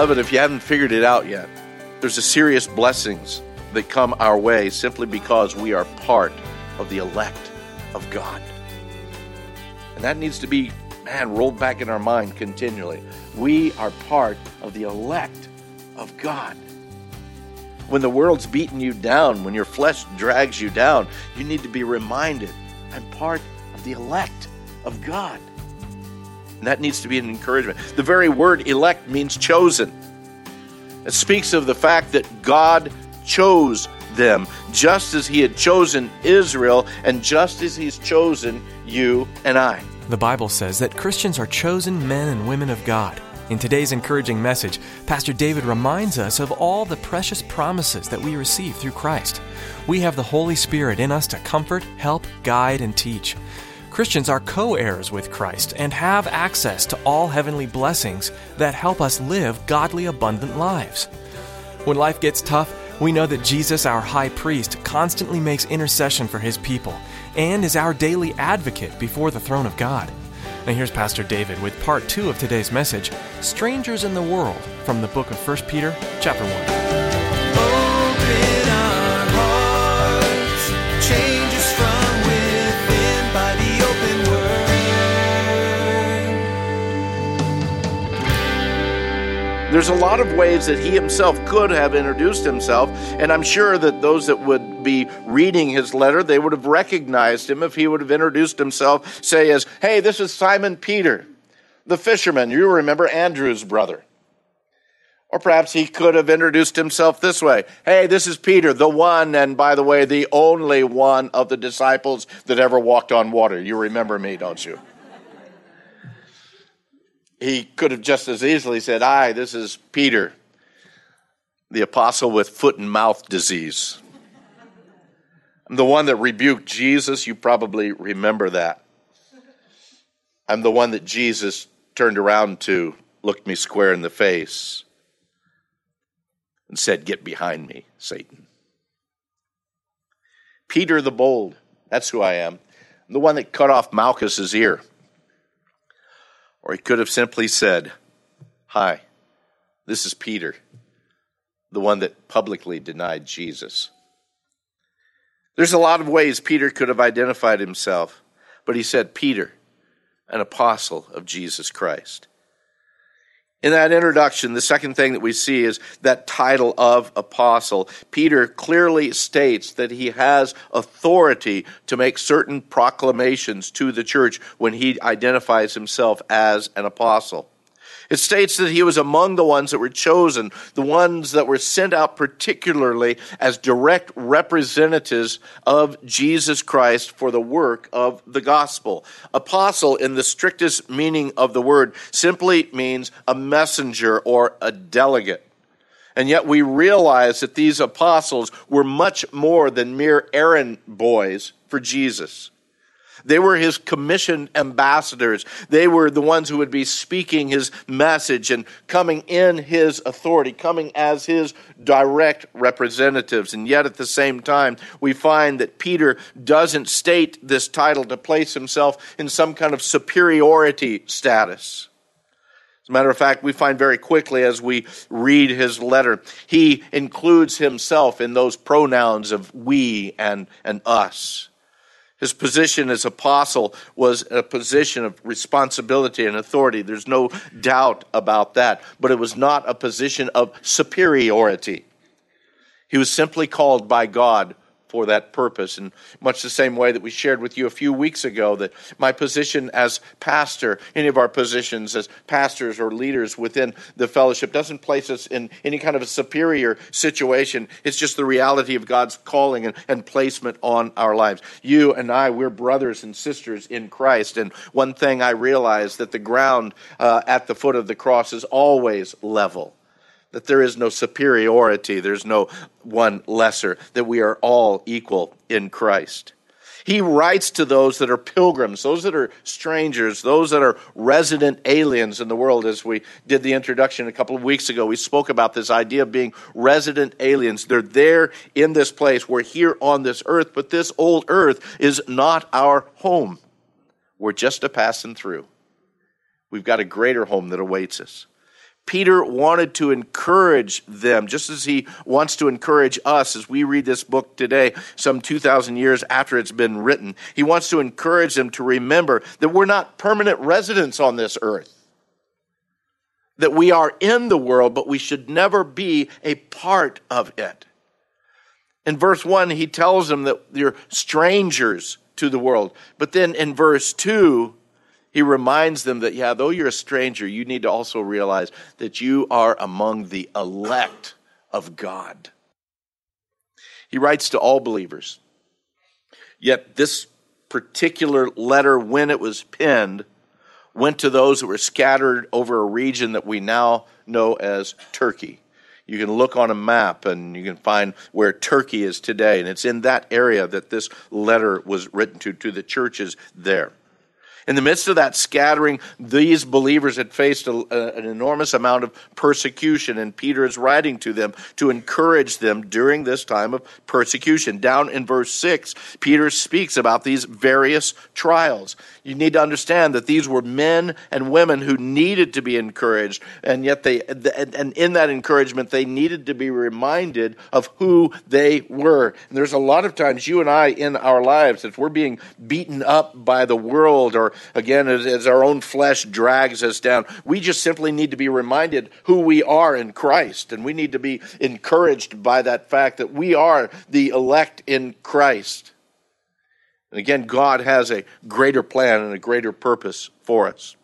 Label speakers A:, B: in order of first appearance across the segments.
A: Beloved, if you haven't figured it out yet, there's a serious blessings that come our way simply because we are part of the elect of God. And that needs to be, man, rolled back in our mind continually. We are part of the elect of God. When the world's beating you down, when your flesh drags you down, you need to be reminded I'm part of the elect of God. And that needs to be an encouragement. The very word elect means chosen. It speaks of the fact that God chose them, just as He had chosen Israel, and just as He's chosen you and I.
B: The Bible says that Christians are chosen men and women of God. In today's encouraging message, Pastor David reminds us of all the precious promises that we receive through Christ. We have the Holy Spirit in us to comfort, help, guide, and teach. Christians are co heirs with Christ and have access to all heavenly blessings that help us live godly, abundant lives. When life gets tough, we know that Jesus, our high priest, constantly makes intercession for his people and is our daily advocate before the throne of God. Now, here's Pastor David with part two of today's message Strangers in the World from the book of 1 Peter, chapter 1.
A: There's a lot of ways that he himself could have introduced himself, and I'm sure that those that would be reading his letter, they would have recognized him if he would have introduced himself, say as, "Hey, this is Simon Peter, the fisherman. You remember Andrew's brother." Or perhaps he could have introduced himself this way Hey, this is Peter, the one, and by the way, the only one of the disciples that ever walked on water. You remember me, don't you? He could have just as easily said, Hi, this is Peter, the apostle with foot and mouth disease. I'm the one that rebuked Jesus. You probably remember that. I'm the one that Jesus turned around to, looked me square in the face and said, Get behind me, Satan. Peter the Bold, that's who I am. I'm the one that cut off Malchus's ear. Or he could have simply said, Hi, this is Peter, the one that publicly denied Jesus. There's a lot of ways Peter could have identified himself, but he said, Peter, an apostle of Jesus Christ. In that introduction, the second thing that we see is that title of apostle. Peter clearly states that he has authority to make certain proclamations to the church when he identifies himself as an apostle. It states that he was among the ones that were chosen, the ones that were sent out particularly as direct representatives of Jesus Christ for the work of the gospel. Apostle, in the strictest meaning of the word, simply means a messenger or a delegate. And yet we realize that these apostles were much more than mere errand boys for Jesus. They were his commissioned ambassadors. They were the ones who would be speaking his message and coming in his authority, coming as his direct representatives. And yet at the same time, we find that Peter doesn't state this title to place himself in some kind of superiority status. As a matter of fact, we find very quickly as we read his letter, he includes himself in those pronouns of we and, and us. His position as apostle was a position of responsibility and authority. There's no doubt about that. But it was not a position of superiority. He was simply called by God for that purpose. In much the same way that we shared with you a few weeks ago, that my position as pastor, any of our positions as pastors or leaders within the fellowship, doesn't place us in any kind of a superior situation. It's just the reality of God's calling and, and placement on our lives. You and I, we're brothers and sisters in Christ. And one thing I realize that the ground uh, at the foot of the cross is always level that there is no superiority, there's no one lesser, that we are all equal in Christ. He writes to those that are pilgrims, those that are strangers, those that are resident aliens in the world. As we did the introduction a couple of weeks ago, we spoke about this idea of being resident aliens. They're there in this place. We're here on this earth, but this old earth is not our home. We're just a passing through. We've got a greater home that awaits us. Peter wanted to encourage them, just as he wants to encourage us as we read this book today, some 2,000 years after it's been written. He wants to encourage them to remember that we're not permanent residents on this earth, that we are in the world, but we should never be a part of it. In verse 1, he tells them that you're strangers to the world. But then in verse 2, he reminds them that, yeah, though you're a stranger, you need to also realize that you are among the elect of God. He writes to all believers. Yet this particular letter, when it was penned, went to those that were scattered over a region that we now know as Turkey. You can look on a map and you can find where Turkey is today, and it's in that area that this letter was written to, to the churches there. In the midst of that scattering, these believers had faced a, a, an enormous amount of persecution, and Peter is writing to them to encourage them during this time of persecution. Down in verse 6, Peter speaks about these various trials. You need to understand that these were men and women who needed to be encouraged, and yet they, and in that encouragement, they needed to be reminded of who they were. And there's a lot of times you and I in our lives, if we're being beaten up by the world or again, as, as our own flesh drags us down. We just simply need to be reminded who we are in Christ, and we need to be encouraged by that fact that we are the elect in Christ. And again, God has a greater plan and a greater purpose for us.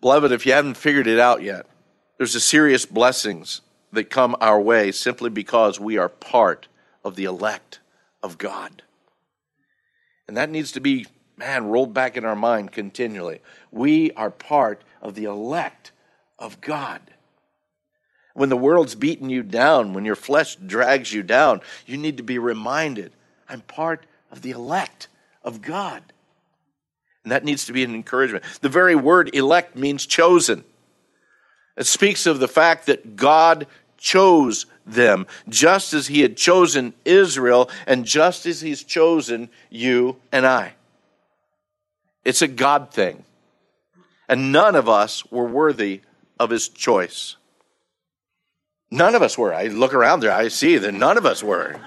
A: Beloved, if you haven't figured it out yet, there's a serious blessings that come our way simply because we are part of the elect of God. And that needs to be man, rolled back in our mind continually. We are part of the elect of God. When the world's beating you down, when your flesh drags you down, you need to be reminded I'm part of the elect of God. And that needs to be an encouragement. The very word elect means chosen. It speaks of the fact that God chose them, just as He had chosen Israel, and just as He's chosen you and I. It's a God thing. And none of us were worthy of his choice. None of us were. I look around there, I see that none of us were.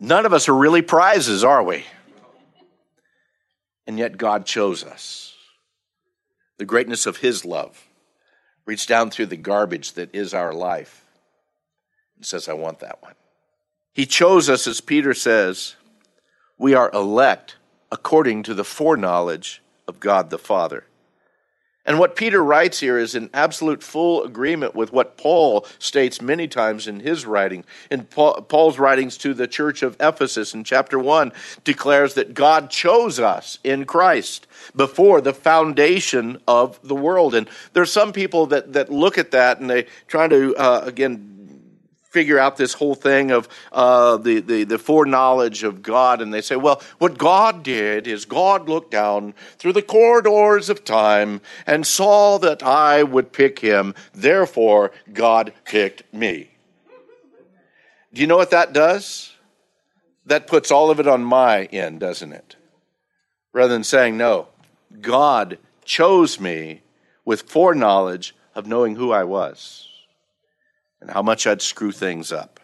A: none of us are really prizes, are we? And yet God chose us. The greatness of his love reached down through the garbage that is our life and says, I want that one. He chose us, as Peter says, we are elect according to the foreknowledge of God the Father. And what Peter writes here is in absolute full agreement with what Paul states many times in his writing. In Paul's writings to the church of Ephesus in chapter 1 declares that God chose us in Christ before the foundation of the world. And there's some people that, that look at that and they try to, uh, again, figure out this whole thing of uh, the, the, the foreknowledge of God, and they say, well, what God did is God looked down through the corridors of time and saw that I would pick him, therefore God picked me. Do you know what that does? That puts all of it on my end, doesn't it? Rather than saying, no, God chose me with foreknowledge of knowing who I was and how much I'd screw things up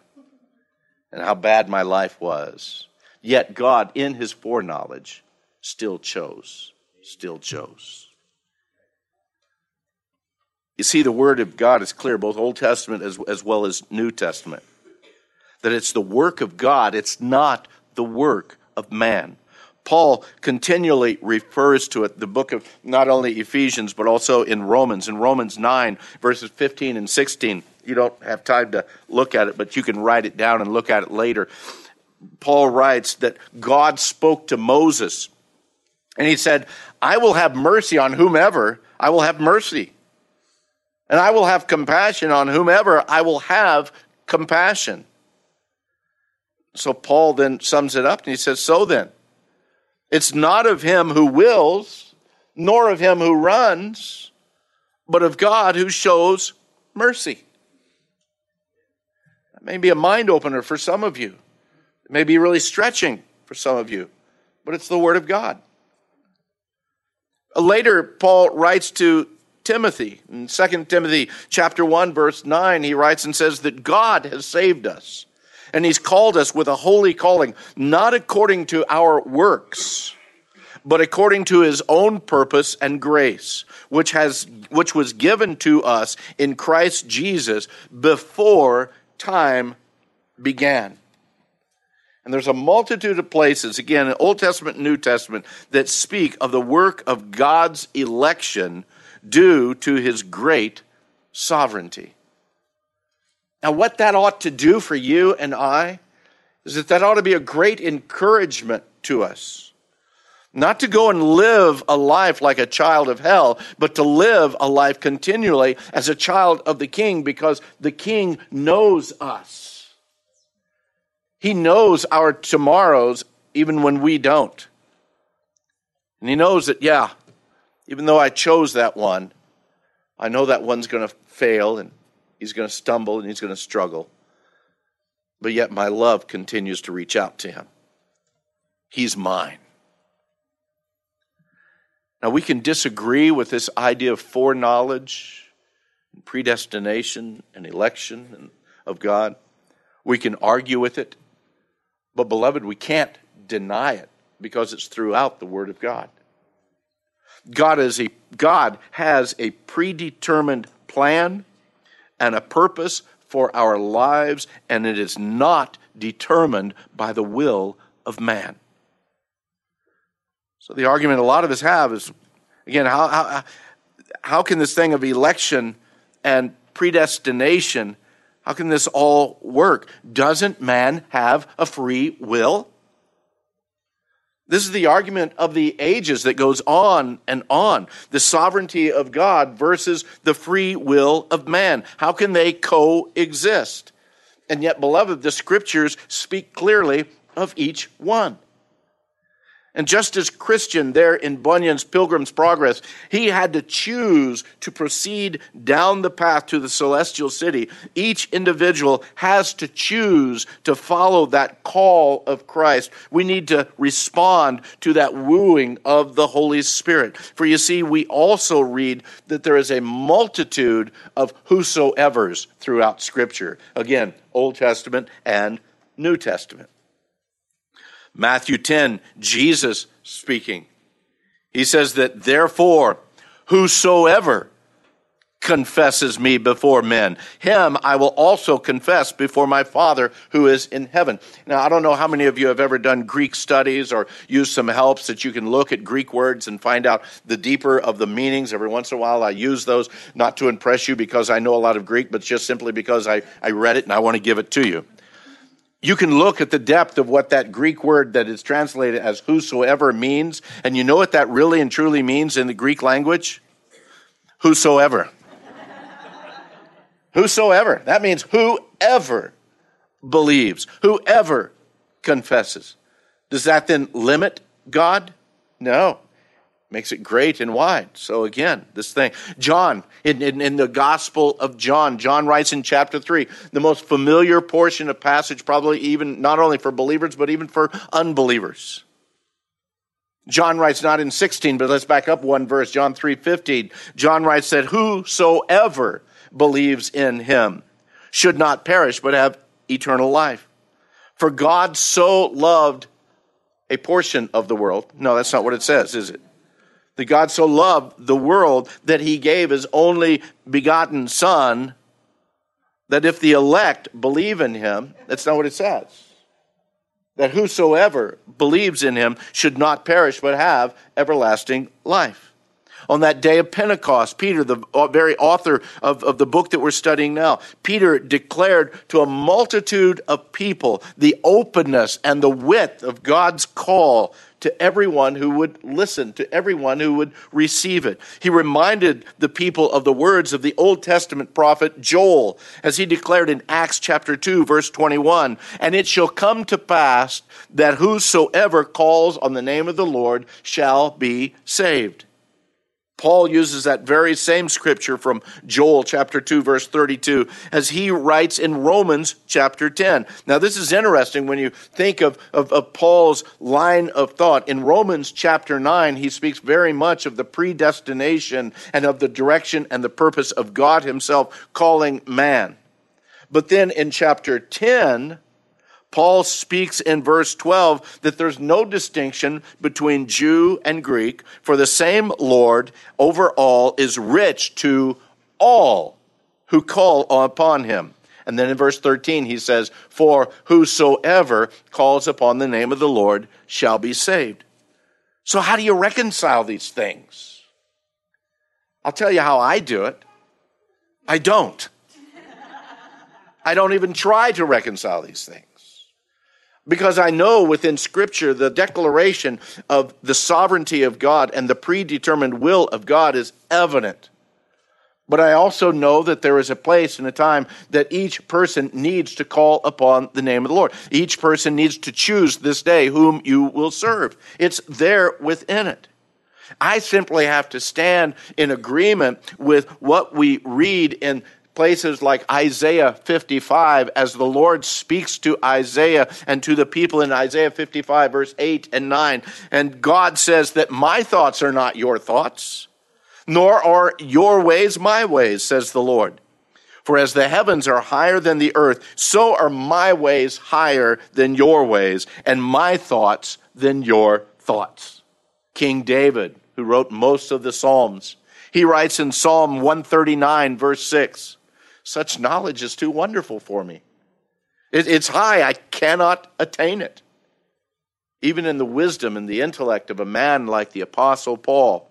A: and how bad my life was. Yet God, in his foreknowledge, still chose, still chose. You see, the Word of God is clear, both Old Testament as, as well as New Testament, that it's the work of God, it's not the work of man. Paul continually refers to it, the book of not only Ephesians, but also in Romans. In Romans 9, verses 15 and 16, you don't have time to look at it, but you can write it down and look at it later. Paul writes that God spoke to Moses, and he said, I will have mercy on whomever I will have mercy. And I will have compassion on whomever I will have compassion. So Paul then sums it up and he says, So then, it's not of him who wills, nor of him who runs, but of God who shows mercy. That may be a mind opener for some of you. It may be really stretching for some of you, but it's the Word of God. Uh, later, Paul writes to Timothy. In 2 Timothy chapter 1 verse 9, he writes and says that God has saved us and he's called us with a holy calling, not according to our works, but according to his own purpose and grace, which has which was given to us in Christ Jesus before time began. And there's a multitude of places, again, Old Testament and New Testament, that speak of the work of God's election due to his great sovereignty. Now, what that ought to do for you and I is that that ought to be a great encouragement to us. Not to go and live a life like a child of hell, but to live a life continually as a child of the king because the king knows us. He knows our tomorrows even when we don't. And he knows that, yeah, even though I chose that one, I know that one's going to fail and he's going to stumble and he's going to struggle. But yet my love continues to reach out to him. He's mine. Now, we can disagree with this idea of foreknowledge, and predestination, and election of God. We can argue with it. But, beloved, we can't deny it because it's throughout the Word of God. God, is a, God has a predetermined plan and a purpose for our lives, and it is not determined by the will of man. So, the argument a lot of us have is again, how, how, how can this thing of election and predestination, how can this all work? Doesn't man have a free will? This is the argument of the ages that goes on and on. The sovereignty of God versus the free will of man. How can they coexist? And yet, beloved, the scriptures speak clearly of each one. And just as Christian there in Bunyan's Pilgrim's Progress, he had to choose to proceed down the path to the celestial city. Each individual has to choose to follow that call of Christ. We need to respond to that wooing of the Holy Spirit. For you see, we also read that there is a multitude of whosoever's throughout Scripture. Again, Old Testament and New Testament. Matthew 10, Jesus speaking. He says that therefore, whosoever confesses me before men, him I will also confess before my Father who is in heaven. Now, I don't know how many of you have ever done Greek studies or used some helps that you can look at Greek words and find out the deeper of the meanings. Every once in a while, I use those not to impress you because I know a lot of Greek, but just simply because I, I read it and I want to give it to you you can look at the depth of what that Greek word that is translated as whosoever means, and you know what that really and truly means in the Greek language? Whosoever. whosoever. That means whoever believes, whoever confesses. Does that then limit God? No makes it great and wide. So again, this thing. John, in, in, in, the Gospel of John, John writes in chapter 3, the most familiar portion of passage, probably even not only for believers, but even for unbelievers. John writes not in 16, but let's back up one verse, John 3 15. John writes that whosoever believes in him should not perish, but have eternal life. For God so loved a portion of the world. No, that's not what it says, is it? That God so loved the world that he gave his only begotten Son, that if the elect believe in him, that's not what it says. That whosoever believes in him should not perish but have everlasting life on that day of Pentecost. Peter, the uh, very author of, of the book that we're studying now, Peter declared to a multitude of people the openness and the width of God's call to everyone who would listen, to everyone who would receive it. He reminded the people of the words of the Old Testament prophet Joel, as he declared in Acts chapter 2, verse 21 And it shall come to pass that whosoever calls on the name of the Lord shall be saved. Paul uses that very same scripture from Joel chapter 2 verse 32 as he writes in Romans chapter 10. Now this is interesting when you think of, of, of, Paul's line of thought. In Romans chapter 9, he speaks very much of the predestination and of the direction and the purpose of God himself calling man. But then in chapter 10, Paul speaks in verse 12 that there's no distinction between Jew and Greek, for the same Lord over all is rich to all who call upon him. And then in verse 13, he says, For whosoever calls upon the name of the Lord shall be saved. So, how do you reconcile these things? I'll tell you how I do it. I don't. I don't even try to reconcile these things. Because I know within Scripture the declaration of the sovereignty of God and the predetermined will of God is evident. But I also know that there is a place and a time that each person needs to call upon the name of the Lord. Each person needs to choose this day whom you will serve. It's there within it. I simply have to stand in agreement with what we read in places like Isaiah 55 as the Lord speaks to Isaiah and to the people in Isaiah 55, verse 8 and 9. And God says that my thoughts are not your thoughts, nor are your ways my ways, says the Lord. For as the heavens are higher than the earth, so are my ways higher than your ways, and my thoughts than your thoughts. King David, who wrote most of the Psalms, he writes in Psalm 139, verse 6 such knowledge is too wonderful for me. It, it's high, I cannot attain it. Even in the wisdom and the intellect of a man like the Apostle Paul,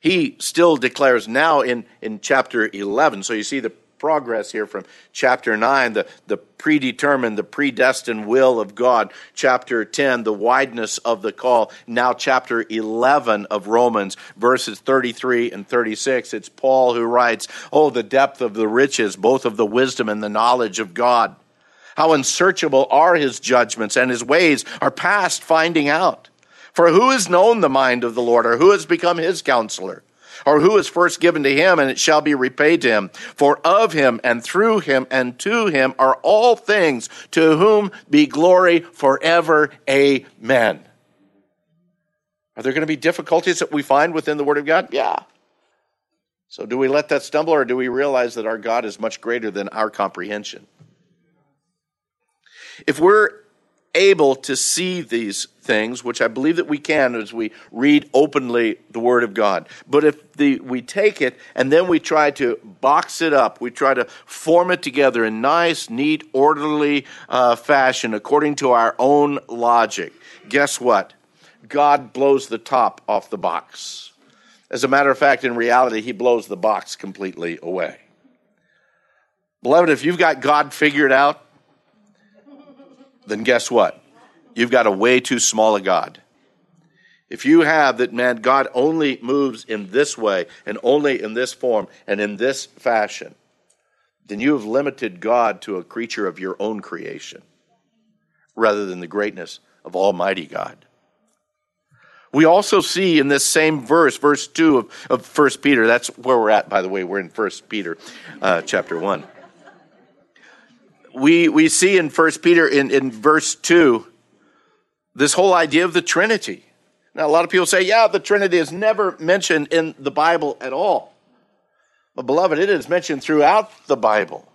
A: he still declares now in, in chapter 11. So you see the progress here from chapter 9, the, the predetermined, the predestined will of God. Chapter 10, the wideness of the call. Now, chapter 11 of Romans, verses 33 and 36. It's Paul who writes, Oh, the depth of the riches, both of the wisdom and the knowledge of God. How unsearchable are his judgments, and his ways are past finding out. For who has known the mind of the Lord, or who has become his counselor? Or who is first given to him, and it shall be repaid to him. For of him, and through him, and to him are all things, to whom be glory forever. Amen. Are there going to be difficulties that we find within the Word of God? Yeah. So, do we let that stumble, or do we realize that our God is much greater than our comprehension? If we're able to see these things, which I believe that we can as we read openly the Word of God. But if the, we take it and then we try to box it up, we try to form it together in nice, neat, orderly uh, fashion according to our own logic, guess what? God blows the top off the box. As a matter of fact, in reality, He blows the box completely away. Beloved, if you've got God figured out, then guess what? You've got a way too small a God. If you have that, man, God only moves in this way and only in this form and in this fashion, then you have limited God to a creature of your own creation rather than the greatness of Almighty God. We also see in this same verse, verse 2 of, of 1 Peter, that's where we're at, by the way, we're in 1 Peter uh, chapter 1 we, we see in First Peter in, in verse 2 this whole idea of the Trinity. Now, a lot of people say, yeah, the Trinity is never mentioned in the Bible at all. But, beloved, it is mentioned throughout the Bible.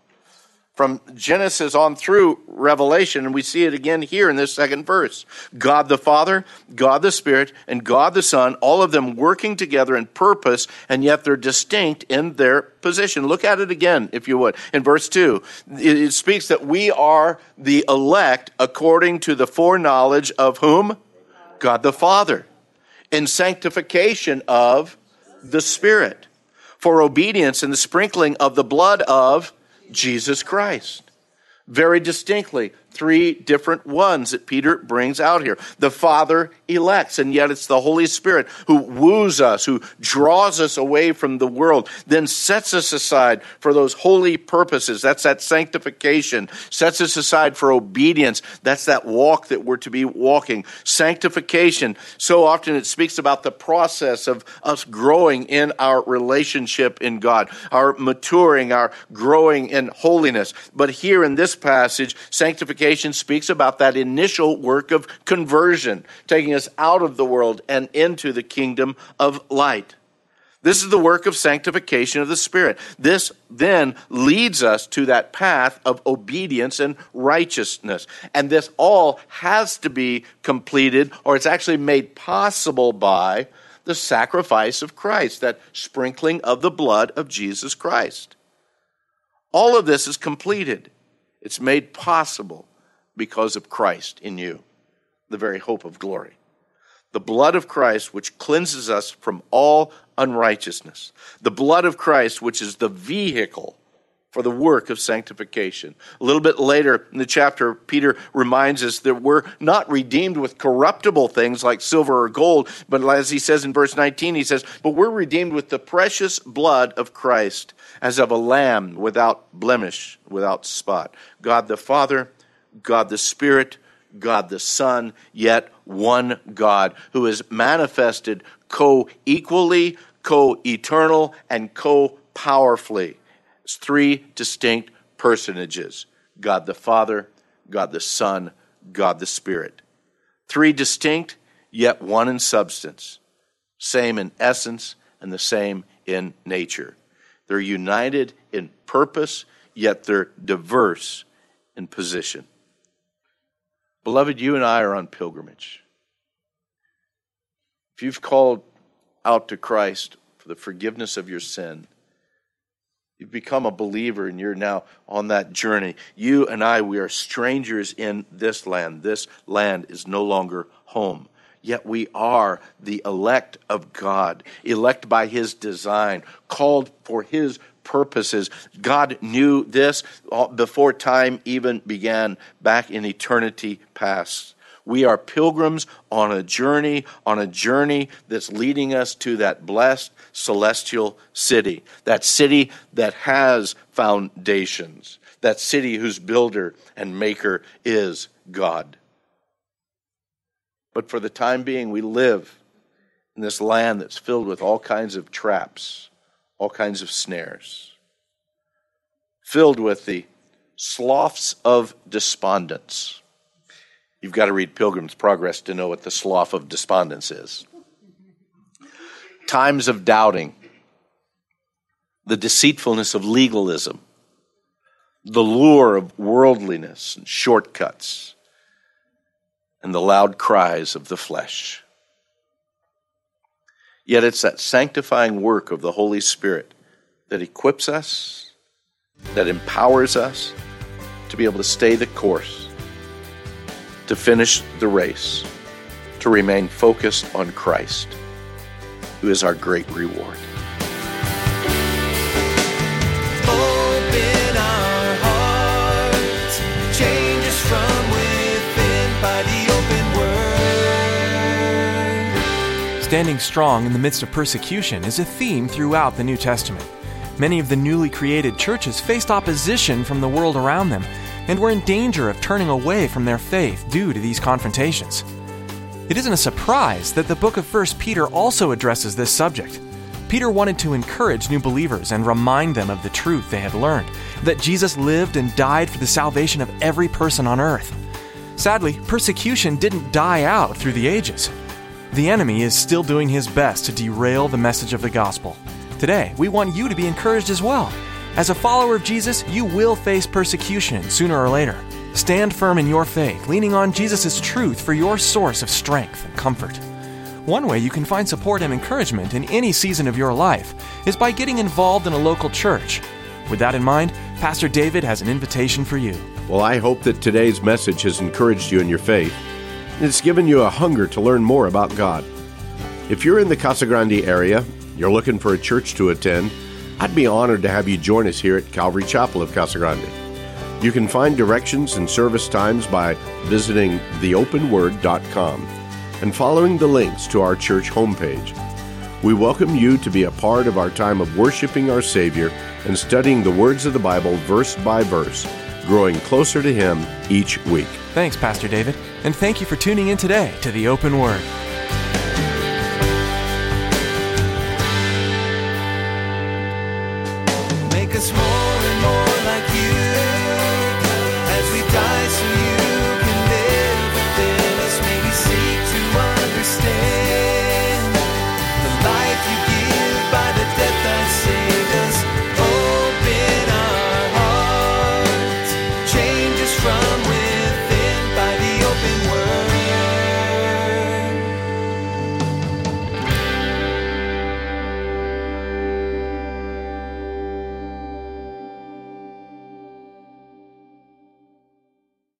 A: From Genesis on through Revelation, and we see it again here in this second verse. God the Father, God the Spirit, and God the Son, all of them working together in purpose, and yet they're distinct in their position. Look at it again, if you would. In verse 2, it speaks that we are the elect according to the foreknowledge of whom? God the Father. In sanctification of the Spirit. For obedience and the sprinkling of the blood of Jesus Christ. Very distinctly, three different ones that Peter brings out here. The Father elects, and yet it's the Holy Spirit who woos us, who draws us away from the world, then sets us aside for those holy purposes. That's that sanctification. Sets us aside for obedience. That's that walk that we're to be walking. Sanctification. So often it speaks about the process of us growing in our relationship in God, our maturing, our growing in holiness. But here in this passage, sanctification sanctification speaks about that initial work of conversion, taking us out of the world and into the kingdom of light. This is the work of sanctification of the Spirit. This then leads us to that path of obedience and righteousness. And this all has to be completed, or it's actually made possible by the sacrifice of Christ, that sprinkling of the blood of Jesus Christ. All of this is completed, it's made possible because of Christ in you, the very hope of glory. The blood of Christ, which cleanses us from all unrighteousness. The blood of Christ, which is the vehicle for the work of sanctification. A little bit later in the chapter, Peter reminds us that we're not redeemed with corruptible things like silver or gold, but as he says in verse 19, he says, But we're redeemed with the precious blood of Christ, as of a lamb without blemish, without spot. God the Father God the Spirit, God the Son, yet one God who is manifested co equally, co eternal, and co powerfully. It's three distinct personages God the Father, God the Son, God the Spirit. Three distinct, yet one in substance, same in essence, and the same in nature. They're united in purpose, yet they're diverse in position. Beloved, you and I are on pilgrimage. If you've called out to Christ for the forgiveness of your sin, you've become a believer and you're now on that journey. You and I, we are strangers in this land. This land is no longer home. Yet we are the elect of God, elect by His design, called for His purposes. God knew this before time even began, back in eternity past. We are pilgrims on a journey, on a journey that's leading us to that blessed celestial city, that city that has foundations, that city whose builder and maker is God. But for the time being, we live in this land that's filled with all kinds of traps all kinds of snares, filled with the sloughs of despondence. You've got to read Pilgrim's Progress to know what the slough of despondence is. Times of doubting, the deceitfulness of legalism, the lure of worldliness and shortcuts, and the loud cries of the flesh. Yet it's that sanctifying work of the Holy Spirit that equips us, that empowers us to be able to stay the course, to finish the race, to remain focused on Christ, who is our great reward.
B: Standing strong in the midst of persecution is a theme throughout the New Testament. Many of the newly created churches faced opposition from the world around them and were in danger of turning away from their faith due to these confrontations. It isn't a surprise that the book of 1 Peter also addresses this subject. Peter wanted to encourage new believers and remind them of the truth they had learned that Jesus lived and died for the salvation of every person on earth. Sadly, persecution didn't die out through the ages. The enemy is still doing his best to derail the message of the gospel. Today, we want you to be encouraged as well. As a follower of Jesus, you will face persecution sooner or later. Stand firm in your faith, leaning on Jesus' truth for your source of strength and comfort. One way you can find support and encouragement in any season of your life is by getting involved in a local church. With that in mind, Pastor David has an invitation for you.
A: Well, I hope that today's message has encouraged you in your faith. And It's given you a hunger to learn more about God. If you're in the Casa Grande area, you're looking for a church to attend, I'd be honored to have you join us here at Calvary Chapel of Casa Grande. You can find directions and service times by visiting theopenword.com and following the links to our church homepage. We welcome you to be a part of our time of worshiping our Savior and studying the words of the Bible verse by verse, growing closer to Him each week.
B: Thanks, Pastor David, and thank you for tuning in today to the Open Word.